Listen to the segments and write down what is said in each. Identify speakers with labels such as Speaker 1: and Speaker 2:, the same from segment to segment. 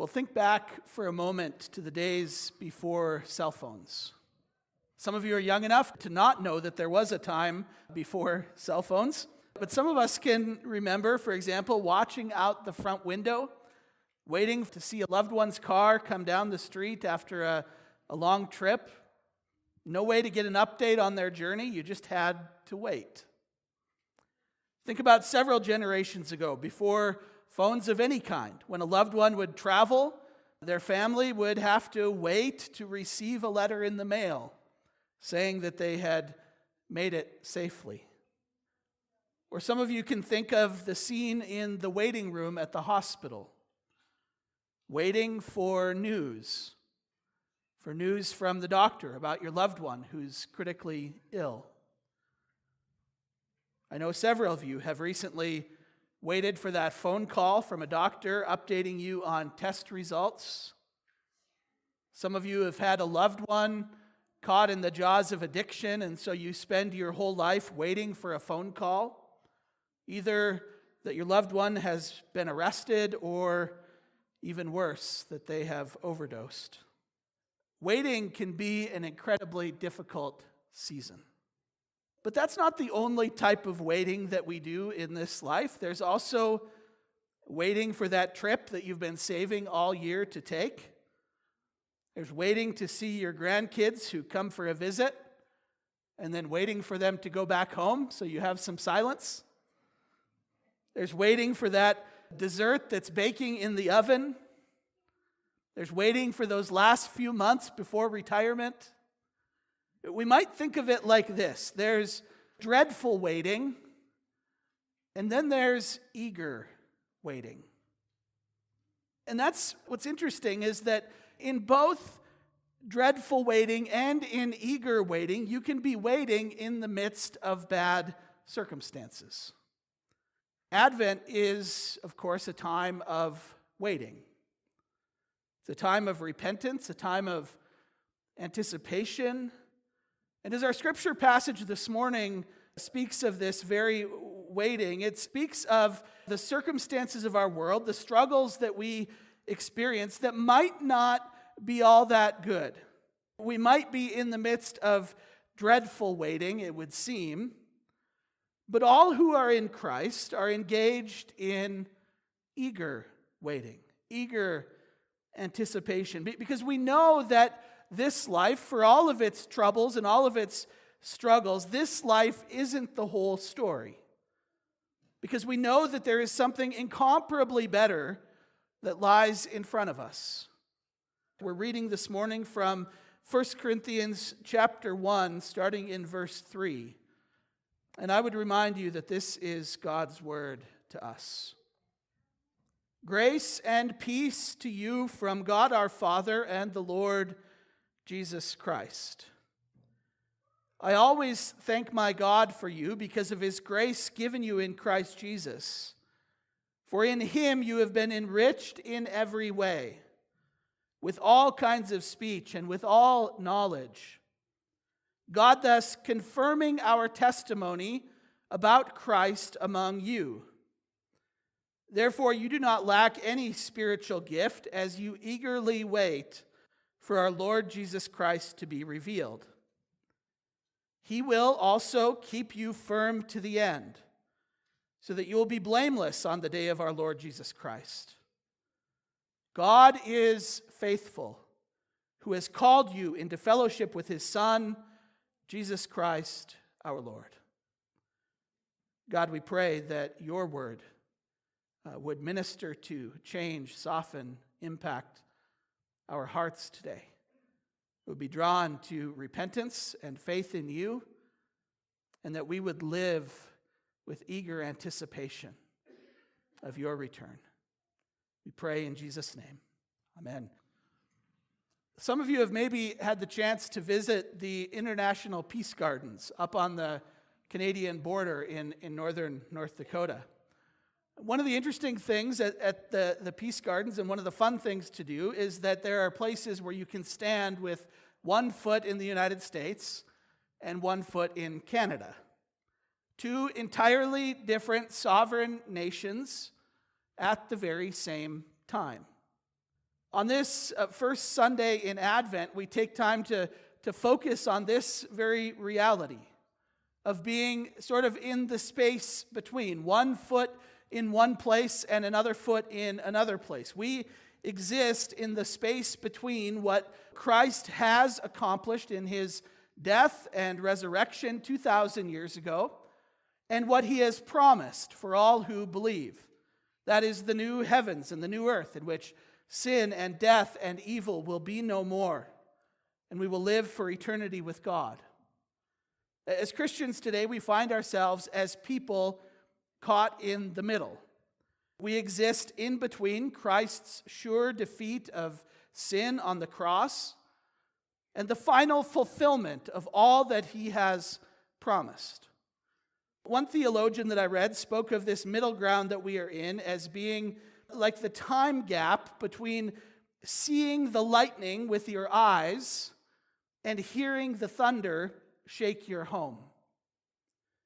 Speaker 1: Well, think back for a moment to the days before cell phones. Some of you are young enough to not know that there was a time before cell phones. But some of us can remember, for example, watching out the front window, waiting to see a loved one's car come down the street after a, a long trip. No way to get an update on their journey, you just had to wait. Think about several generations ago, before phones of any kind. When a loved one would travel, their family would have to wait to receive a letter in the mail saying that they had made it safely. Or some of you can think of the scene in the waiting room at the hospital, waiting for news, for news from the doctor about your loved one who's critically ill. I know several of you have recently waited for that phone call from a doctor updating you on test results. Some of you have had a loved one caught in the jaws of addiction, and so you spend your whole life waiting for a phone call, either that your loved one has been arrested or even worse, that they have overdosed. Waiting can be an incredibly difficult season. But that's not the only type of waiting that we do in this life. There's also waiting for that trip that you've been saving all year to take. There's waiting to see your grandkids who come for a visit, and then waiting for them to go back home so you have some silence. There's waiting for that dessert that's baking in the oven. There's waiting for those last few months before retirement. We might think of it like this there's dreadful waiting, and then there's eager waiting. And that's what's interesting is that in both dreadful waiting and in eager waiting, you can be waiting in the midst of bad circumstances. Advent is, of course, a time of waiting. It's a time of repentance, a time of anticipation, and as our scripture passage this morning speaks of this very waiting, it speaks of the circumstances of our world, the struggles that we experience that might not be all that good. We might be in the midst of dreadful waiting, it would seem, but all who are in Christ are engaged in eager waiting, eager anticipation, because we know that this life, for all of its troubles and all of its struggles, this life isn't the whole story. Because we know that there is something incomparably better that lies in front of us. We're reading this morning from 1 Corinthians chapter 1, starting in verse 3. And I would remind you that this is God's word to us. Grace and peace to you from God our Father and the Lord Jesus Christ. I always thank my God for you because of his grace given you in Christ Jesus. For in him you have been enriched in every way, with all kinds of speech and with all knowledge. God thus confirming our testimony about Christ among you. Therefore, you do not lack any spiritual gift as you eagerly wait for our Lord Jesus Christ to be revealed. He will also keep you firm to the end, so that you will be blameless on the day of our Lord Jesus Christ. God is faithful, who has called you into fellowship with his Son, Jesus Christ our Lord. God, we pray that your word uh, would minister to, change, soften, impact our hearts today would be drawn to repentance and faith in you, and that we would live with eager anticipation of your return. We pray in Jesus' name. Amen. Some of you have maybe had the chance to visit the International Peace Gardens up on the Canadian border in, in northern North Dakota. One of the interesting things at, at, the, the Peace Gardens, and one of the fun things to do, is that there are places where you can stand with one foot in the United States and one foot in Canada. Two entirely different sovereign nations at the very same time. On this uh, first Sunday in Advent, we take time to, to focus on this very reality of being sort of in the space between one foot in one place and another foot in another place. We exist in the space between what Christ has accomplished in his death and resurrection 2,000 years ago and what he has promised for all who believe. That is the new heavens and the new earth in which sin and death and evil will be no more, and we will live for eternity with God. As Christians today, we find ourselves as people caught in the middle. We exist in between Christ's sure defeat of sin on the cross and the final fulfillment of all that he has promised. One theologian that I read spoke of this middle ground that we are in as being like the time gap between seeing the lightning with your eyes and hearing the thunder shake your home.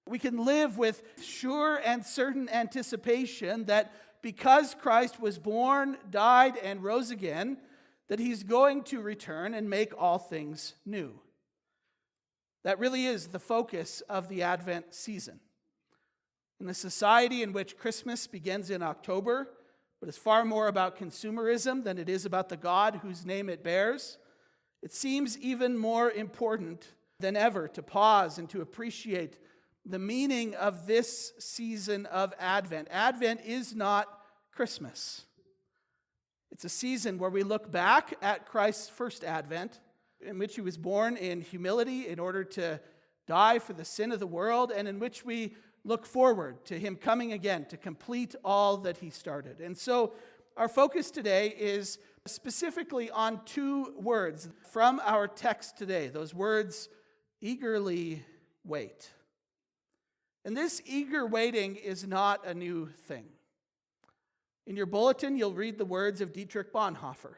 Speaker 1: We can live with sure and certain anticipation that because Christ was born, died, and rose again, that he's going to return and make all things new. That really is the focus of the Advent season. In a society in which Christmas begins in October, but is far more about consumerism than it is about the God whose name it bears, it seems even more important than ever to pause and to appreciate the meaning of this season of Advent. Advent is not Christmas. It's a season where we look back at Christ's first advent, in which he was born in humility in order to die for the sin of the world, and in which we look forward to him coming again to complete all that he started. And so, our focus today is specifically on two words from our text today. Those words, eagerly wait. And this eager waiting is not a new thing. In your bulletin, you'll read the words of Dietrich Bonhoeffer.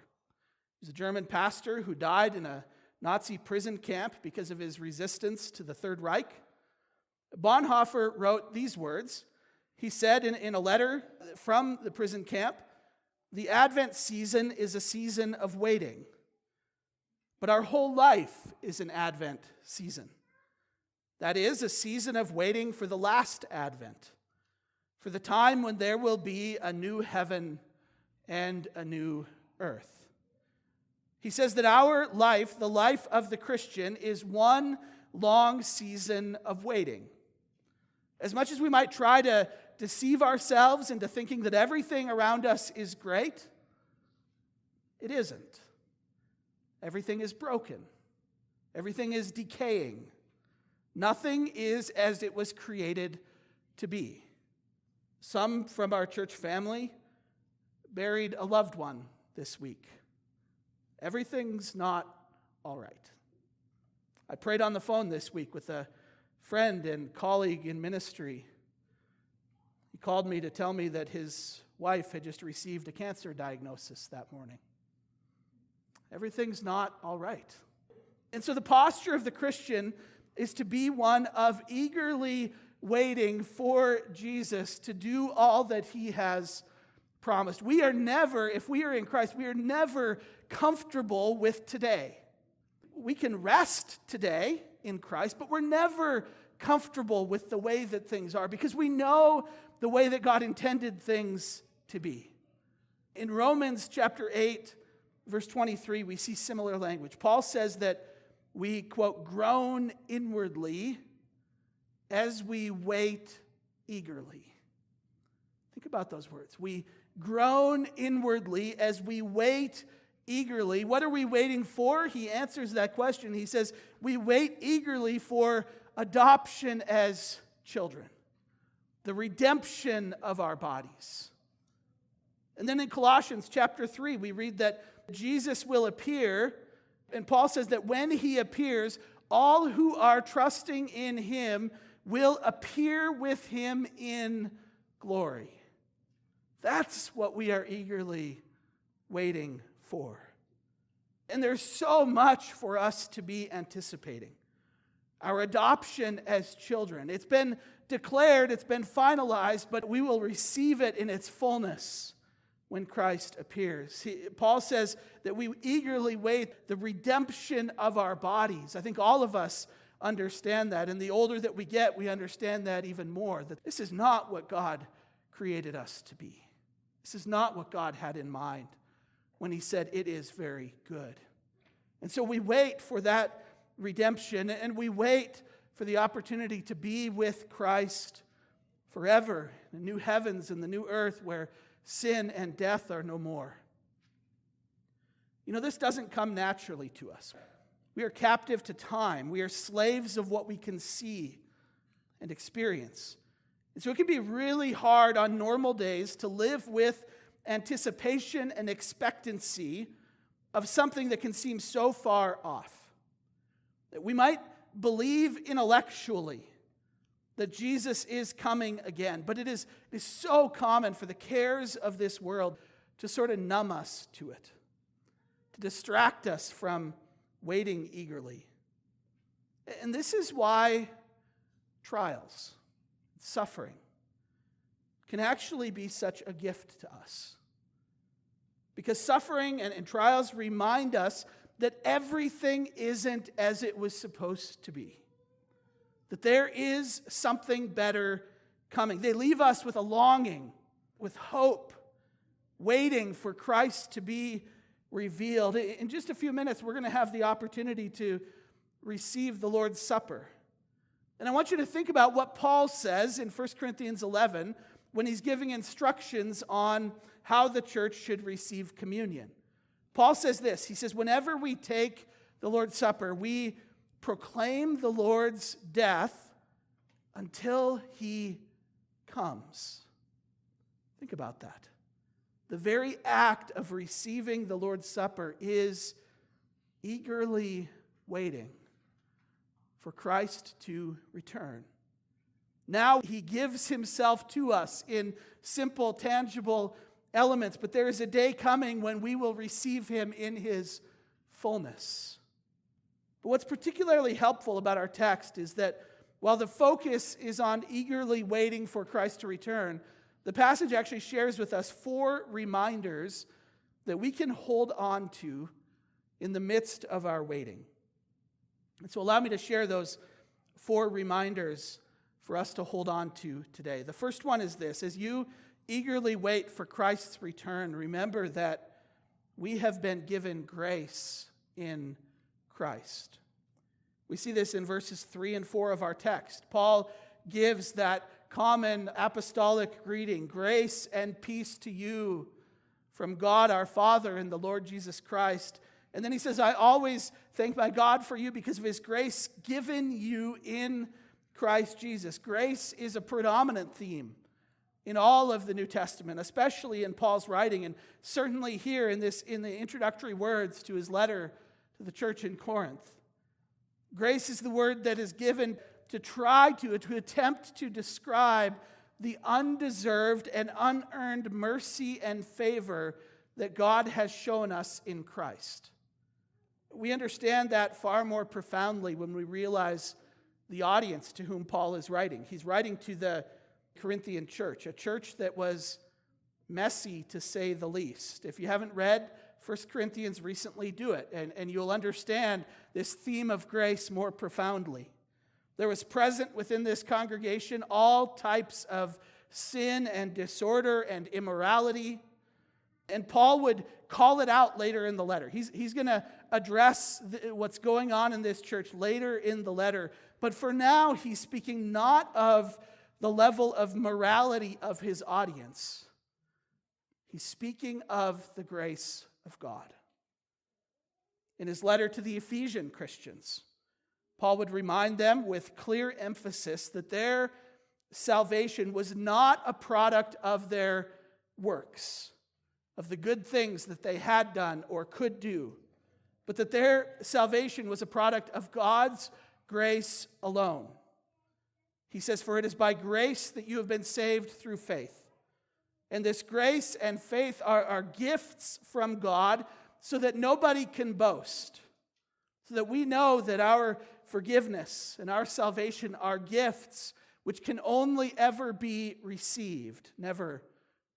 Speaker 1: He's a German pastor who died in a Nazi prison camp because of his resistance to the Third Reich. Bonhoeffer wrote these words. He said in, in a letter from the prison camp The Advent season is a season of waiting, but our whole life is an Advent season. That is, a season of waiting for the last Advent for the time when there will be a new heaven and a new earth. He says that our life, the life of the Christian, is one long season of waiting. As much as we might try to deceive ourselves into thinking that everything around us is great, it isn't. Everything is broken, everything is decaying. Nothing is as it was created to be. Some from our church family buried a loved one this week. Everything's not all right. I prayed on the phone this week with a friend and colleague in ministry. He called me to tell me that his wife had just received a cancer diagnosis that morning. Everything's not all right. And so the posture of the Christian is to be one of eagerly waiting for Jesus to do all that he has promised. We are never, if we are in Christ, we are never comfortable with today. We can rest today in Christ, but we're never comfortable with the way that things are because we know the way that God intended things to be. In Romans chapter 8, verse 23, we see similar language. Paul says that we, quote, groan inwardly as we wait eagerly. Think about those words. We groan inwardly as we wait eagerly. What are we waiting for? He answers that question. He says, We wait eagerly for adoption as children, the redemption of our bodies. And then in Colossians chapter 3, we read that Jesus will appear, and Paul says that when he appears, all who are trusting in him will appear with him in glory. That's what we are eagerly waiting for. And there's so much for us to be anticipating. Our adoption as children. It's been declared, it's been finalized, but we will receive it in its fullness when Christ appears. He, Paul says that we eagerly wait the redemption of our bodies. I think all of us understand that. And the older that we get, we understand that even more that this is not what God created us to be. This is not what God had in mind when He said, It is very good. And so we wait for that redemption and we wait for the opportunity to be with Christ forever, in the new heavens and the new earth where sin and death are no more. You know, this doesn't come naturally to us. We are captive to time, we are slaves of what we can see and experience. And so it can be really hard on normal days to live with anticipation and expectancy of something that can seem so far off. That we might believe intellectually that Jesus is coming again. But it is, it is so common for the cares of this world to sort of numb us to it, to distract us from waiting eagerly. And this is why trials, suffering, can actually be such a gift to us. Because suffering and, and trials remind us that everything isn't as it was supposed to be that there is something better coming. They leave us with a longing, with hope, waiting for Christ to be revealed. In just a few minutes, we're going to have the opportunity to receive the Lord's Supper. And I want you to think about what Paul says in 1 Corinthians 11 when he's giving instructions on how the church should receive communion. Paul says this He says, Whenever we take the Lord's Supper, we proclaim the Lord's death until he comes. Think about that. The very act of receiving the Lord's Supper is eagerly waiting for Christ to return. Now he gives himself to us in simple, tangible elements, but there is a day coming when we will receive him in his fullness. But what's particularly helpful about our text is that while the focus is on eagerly waiting for Christ to return, the passage actually shares with us four reminders that we can hold on to in the midst of our waiting. And so, allow me to share those four reminders for us to hold on to today. The first one is this as you eagerly wait for Christ's return, remember that we have been given grace in Christ. We see this in verses 3 and 4 of our text. Paul gives that common apostolic greeting grace and peace to you from God our Father and the Lord Jesus Christ. And then he says, I always thank my God for you because of his grace given you in Christ Jesus. Grace is a predominant theme in all of the New Testament, especially in Paul's writing, and certainly here in this in the introductory words to his letter to the church in Corinth. Grace is the word that is given to try to, to attempt to describe the undeserved and unearned mercy and favor that God has shown us in Christ. We understand that far more profoundly when we realize the audience to whom Paul is writing. He's writing to the Corinthian church, a church that was messy to say the least. If you haven't read 1 Corinthians recently do it, and, and you'll understand this theme of grace more profoundly. There was present within this congregation all types of sin and disorder and immorality. And Paul would call it out later in the letter. He's, he's going to address what's going on in this church later in the letter. But for now, he's speaking not of the level of morality of his audience, he's speaking of the grace of God. In his letter to the Ephesian Christians, Paul would remind them with clear emphasis that their salvation was not a product of their works, of the good things that they had done or could do, but that their salvation was a product of God's grace alone. He says, For it is by grace that you have been saved through faith. And this grace and faith are, are gifts from God so that nobody can boast. So that we know that our forgiveness and our salvation are gifts which can only ever be received, never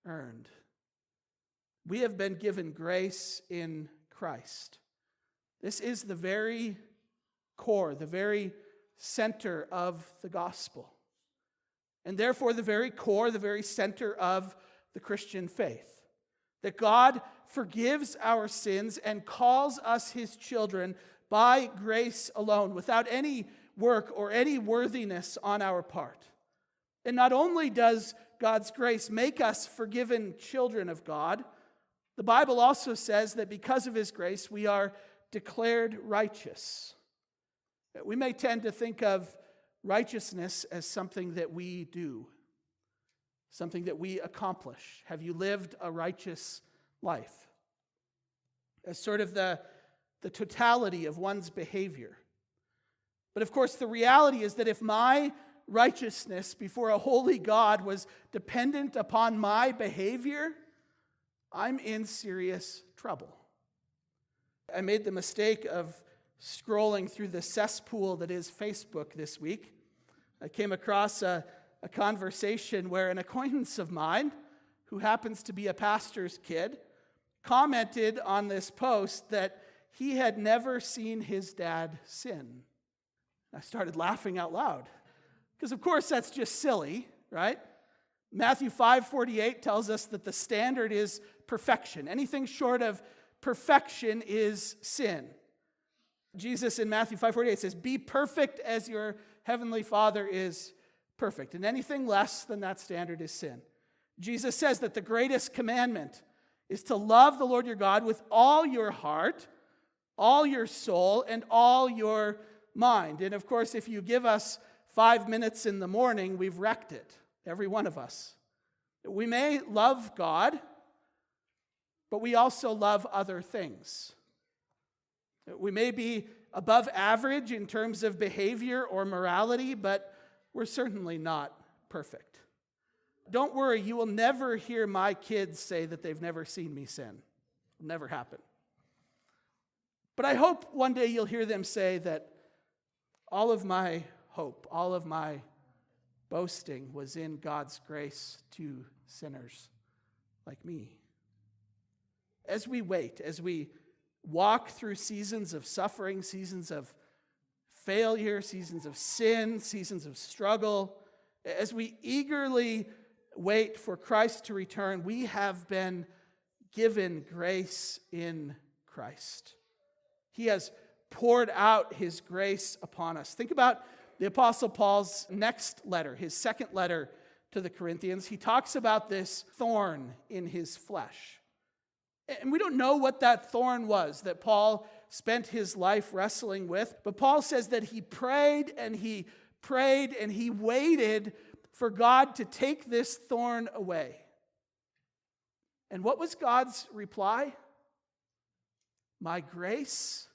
Speaker 1: earned. We have been given grace in Christ. This is the very core, the very center of the gospel. And therefore, the very core, the very center of the Christian faith. That God forgives our sins and calls us his children by grace alone, without any work or any worthiness on our part. And not only does God's grace make us forgiven children of God, the Bible also says that because of his grace, we are declared righteous. We may tend to think of righteousness as something that we do, something that we accomplish. Have you lived a righteous life? As sort of the, the totality of one's behavior. But of course, the reality is that if my righteousness before a holy God was dependent upon my behavior, I'm in serious trouble. I made the mistake of scrolling through the cesspool that is Facebook this week. I came across a, a conversation where an acquaintance of mine, who happens to be a pastor's kid, commented on this post that he had never seen his dad sin. I started laughing out loud. Because of course that's just silly, right? Matthew 5:48 tells us that the standard is perfection. Anything short of perfection is sin. Jesus in Matthew 5:48 says, "Be perfect as your heavenly Father is perfect." And anything less than that standard is sin. Jesus says that the greatest commandment is to love the Lord your God with all your heart, all your soul, and all your mind. And of course, if you give us five minutes in the morning, we've wrecked it, every one of us. We may love God, but we also love other things. We may be above average in terms of behavior or morality, but we're certainly not perfect. Don't worry, you will never hear my kids say that they've never seen me sin. It'll never happen. But I hope one day you'll hear them say that all of my hope, all of my boasting was in God's grace to sinners like me. As we wait, as we walk through seasons of suffering, seasons of failure, seasons of sin, seasons of struggle, as we eagerly wait for Christ to return, we have been given grace in Christ. He has poured out his grace upon us. Think about the Apostle Paul's next letter, his second letter to the Corinthians. He talks about this thorn in his flesh. And we don't know what that thorn was that Paul spent his life wrestling with, but Paul says that he prayed and he prayed and he waited for God to take this thorn away. And what was God's reply? My grace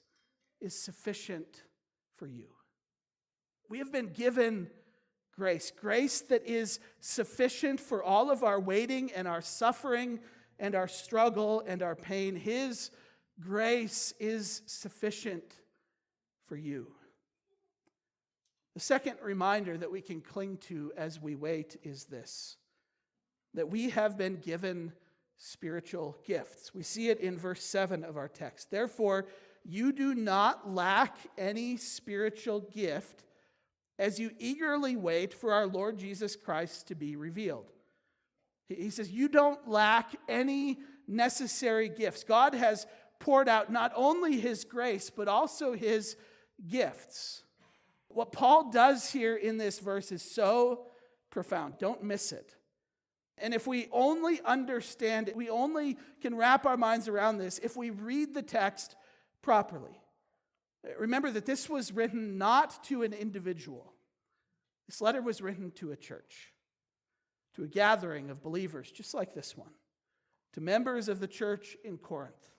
Speaker 1: is sufficient for you. We have been given grace, grace that is sufficient for all of our waiting and our suffering and our struggle and our pain. His grace is sufficient for you. The second reminder that we can cling to as we wait is this that we have been given spiritual gifts. We see it in verse 7 of our text. Therefore, you do not lack any spiritual gift as you eagerly wait for our Lord Jesus Christ to be revealed. He says, You don't lack any necessary gifts. God has poured out not only His grace, but also His gifts. What Paul does here in this verse is so profound. Don't miss it. And if we only understand it, we only can wrap our minds around this if we read the text properly. Remember that this was written not to an individual, this letter was written to a church, to a gathering of believers just like this one, to members of the church in Corinth.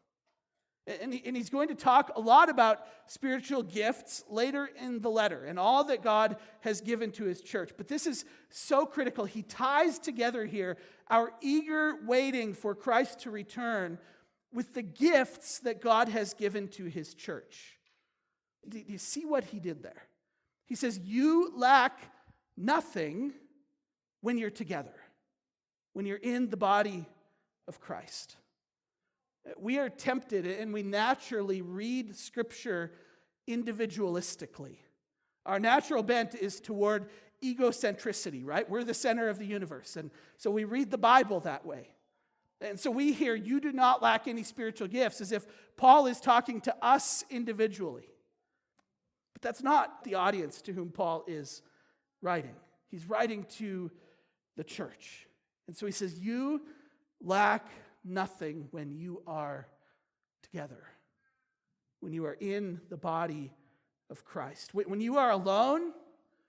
Speaker 1: And, and he's going to talk a lot about spiritual gifts later in the letter and all that God has given to his church. But this is so critical. He ties together here our eager waiting for Christ to return with the gifts that God has given to his church. Do you see what he did there? He says, You lack nothing when you're together, when you're in the body of Christ. We are tempted and we naturally read Scripture individualistically. Our natural bent is toward egocentricity, right? We're the center of the universe. And so we read the Bible that way. And so we hear, you do not lack any spiritual gifts, as if Paul is talking to us individually. But that's not the audience to whom Paul is writing. He's writing to the church. And so he says, You lack nothing when you are together, when you are in the body of Christ. When you are alone,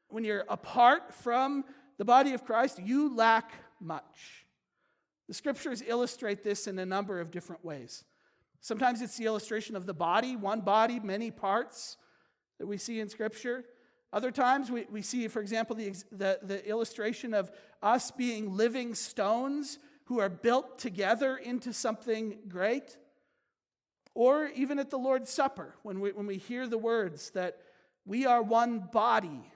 Speaker 1: when you're apart from the body of Christ, you lack much. The scriptures illustrate this in a number of different ways. Sometimes it's the illustration of the body, one body, many parts that we see in scripture. Other times we, we see, for example, the, the, the illustration of us being living stones who are built together into something great. Or even at the Lord's Supper, when we, when we hear the words that we are one body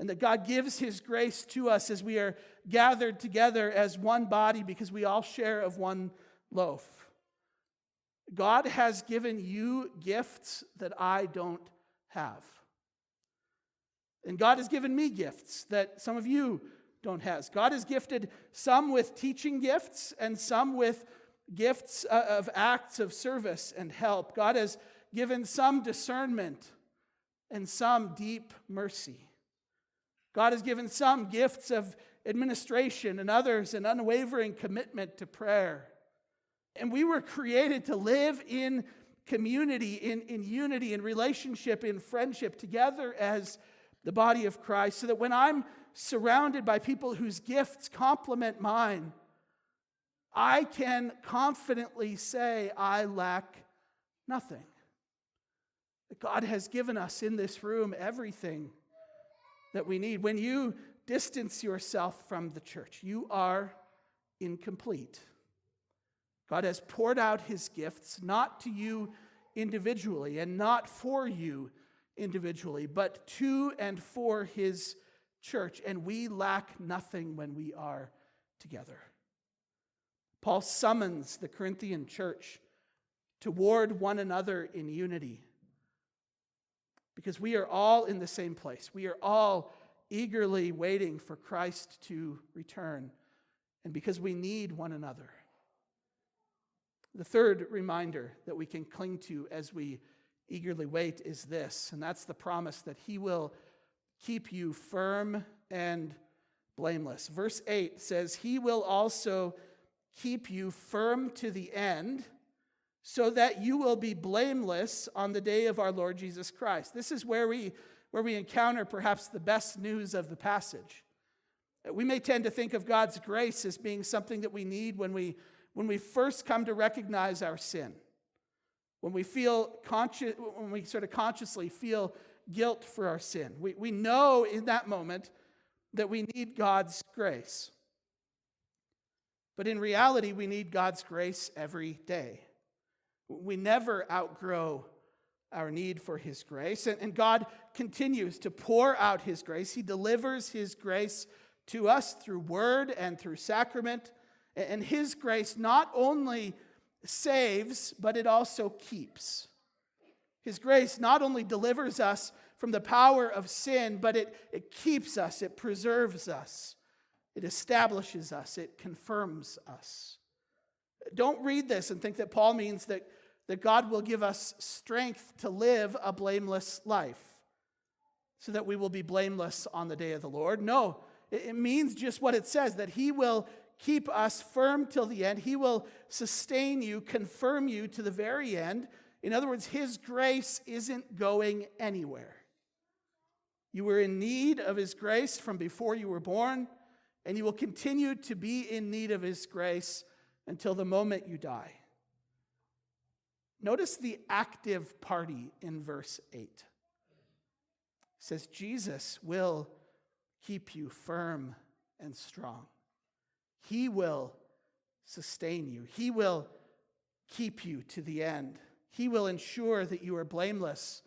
Speaker 1: and that God gives His grace to us as we are gathered together as one body because we all share of one loaf. God has given you gifts that I don't have. And God has given me gifts that some of you don't have. God has gifted some with teaching gifts and some with gifts uh, of acts of service and help. God has given some discernment and some deep mercy. God has given some gifts of administration and others an unwavering commitment to prayer. And we were created to live in community, in, in unity, in relationship, in friendship, together as the body of Christ, so that when I'm surrounded by people whose gifts complement mine, I can confidently say, I lack nothing. God has given us in this room everything that we need. When you distance yourself from the church, you are incomplete. God has poured out his gifts not to you individually and not for you individually, but to and for his church. And we lack nothing when we are together. Paul summons the Corinthian church toward one another in unity because we are all in the same place. We are all eagerly waiting for Christ to return, and because we need one another. The third reminder that we can cling to as we eagerly wait is this, and that's the promise that He will keep you firm and blameless. Verse 8 says, He will also keep you firm to the end so that you will be blameless on the day of our Lord Jesus Christ. This is where we, where we encounter perhaps the best news of the passage. We may tend to think of God's grace as being something that we need when we, when we first come to recognize our sin, when we feel conscious, when we sort of consciously feel guilt for our sin. We, we know in that moment that we need God's grace. But in reality, we need God's grace every day. We never outgrow our need for His grace. And, and God continues to pour out His grace. He delivers His grace to us through word and through sacrament. And His grace not only saves, but it also keeps. His grace not only delivers us from the power of sin, but it, it keeps us, it preserves us, it establishes us, it confirms us. Don't read this and think that Paul means that, that God will give us strength to live a blameless life so that we will be blameless on the day of the Lord. No, it means just what it says that He will keep us firm till the end. He will sustain you, confirm you to the very end. In other words, His grace isn't going anywhere. You were in need of His grace from before you were born, and you will continue to be in need of His grace until the moment you die. Notice the active party in verse 8. It says, Jesus will keep you firm and strong. He will sustain you. He will keep you to the end. He will ensure that you are blameless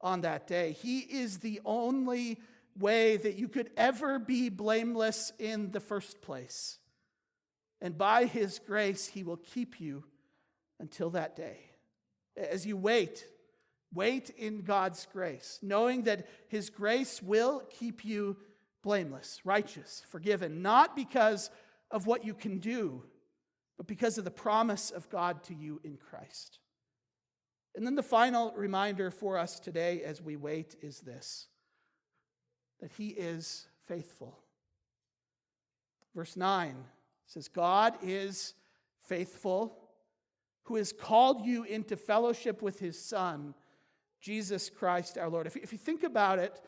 Speaker 1: on that day. He is the only way that you could ever be blameless in the first place. And by his grace, he will keep you until that day. As you wait, wait in God's grace, knowing that His grace will keep you blameless, righteous, forgiven, not because of what you can do, but because of the promise of God to you in Christ. And then the final reminder for us today as we wait is this that He is faithful. Verse 9 says, God is faithful, who has called you into fellowship with His Son, Jesus Christ our Lord. If, you think about it,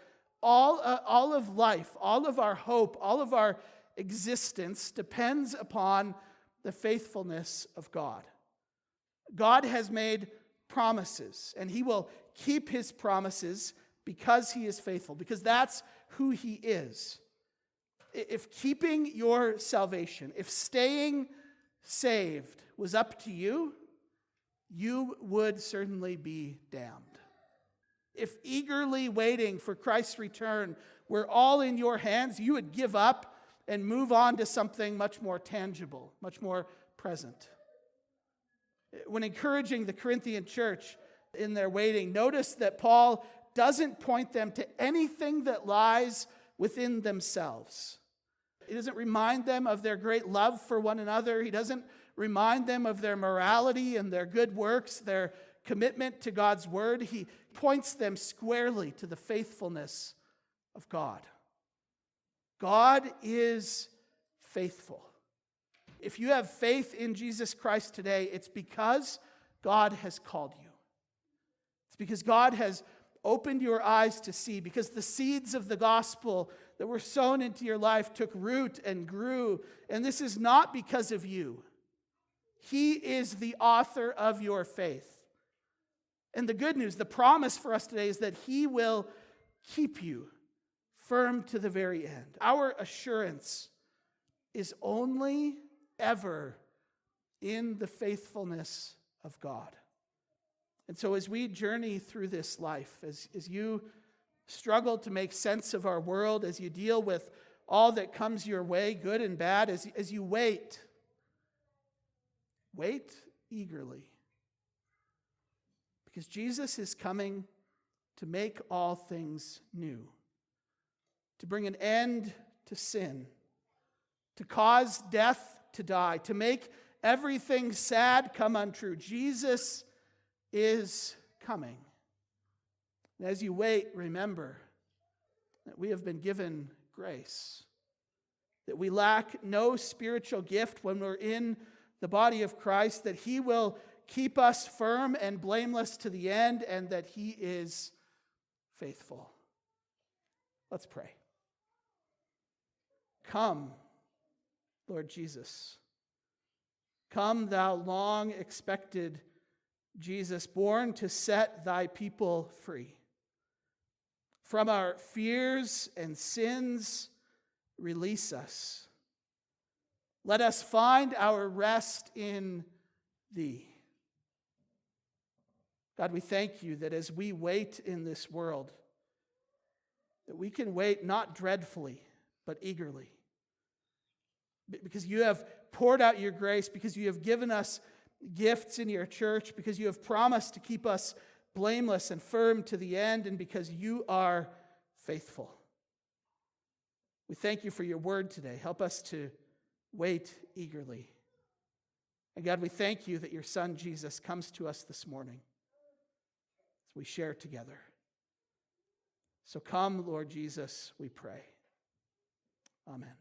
Speaker 1: all, uh, all of life, all of our hope, all of our existence depends upon the faithfulness of God. God has made promises, and He will keep His promises because He is faithful, because that's who He is. If keeping your salvation, if staying saved was up to you, you would certainly be damned. If eagerly waiting for Christ's return were all in your hands, you would give up and move on to something much more tangible, much more present. When encouraging the Corinthian church in their waiting, notice that Paul doesn't point them to anything that lies within themselves. He doesn't remind them of their great love for one another. He doesn't remind them of their morality and their good works, their commitment to God's word. He points them squarely to the faithfulness of God. God is faithful. If you have faith in Jesus Christ today, it's because God has called you. It's because God has opened your eyes to see, because the seeds of the gospel that were sown into your life took root and grew. And this is not because of you, He is the author of your faith. And the good news, the promise for us today is that He will keep you firm to the very end. Our assurance is only ever in the faithfulness of God. And so, as we journey through this life, as, as you struggle to make sense of our world, as you deal with all that comes your way, good and bad, as, as you wait, wait eagerly. Because Jesus is coming to make all things new to bring an end to sin, to cause death to die, to make everything sad come untrue. Jesus is coming. And as you wait, remember that we have been given grace, that we lack no spiritual gift when we're in the body of Christ, that He will keep us firm and blameless to the end, and that He is faithful. Let's pray. Come, Lord Jesus. Come, thou long expected Jesus, born to set thy people free. From our fears and sins, release us. Let us find our rest in thee. God, we thank you that as we wait in this world, that we can wait not dreadfully, but eagerly because you have poured out your grace, because you have given us gifts in your church, because you have promised to keep us blameless and firm to the end, and because you are faithful. We thank you for your word today. Help us to wait eagerly. And God, we thank you that your son Jesus comes to us this morning as we share together. So come, Lord Jesus, we pray. Amen.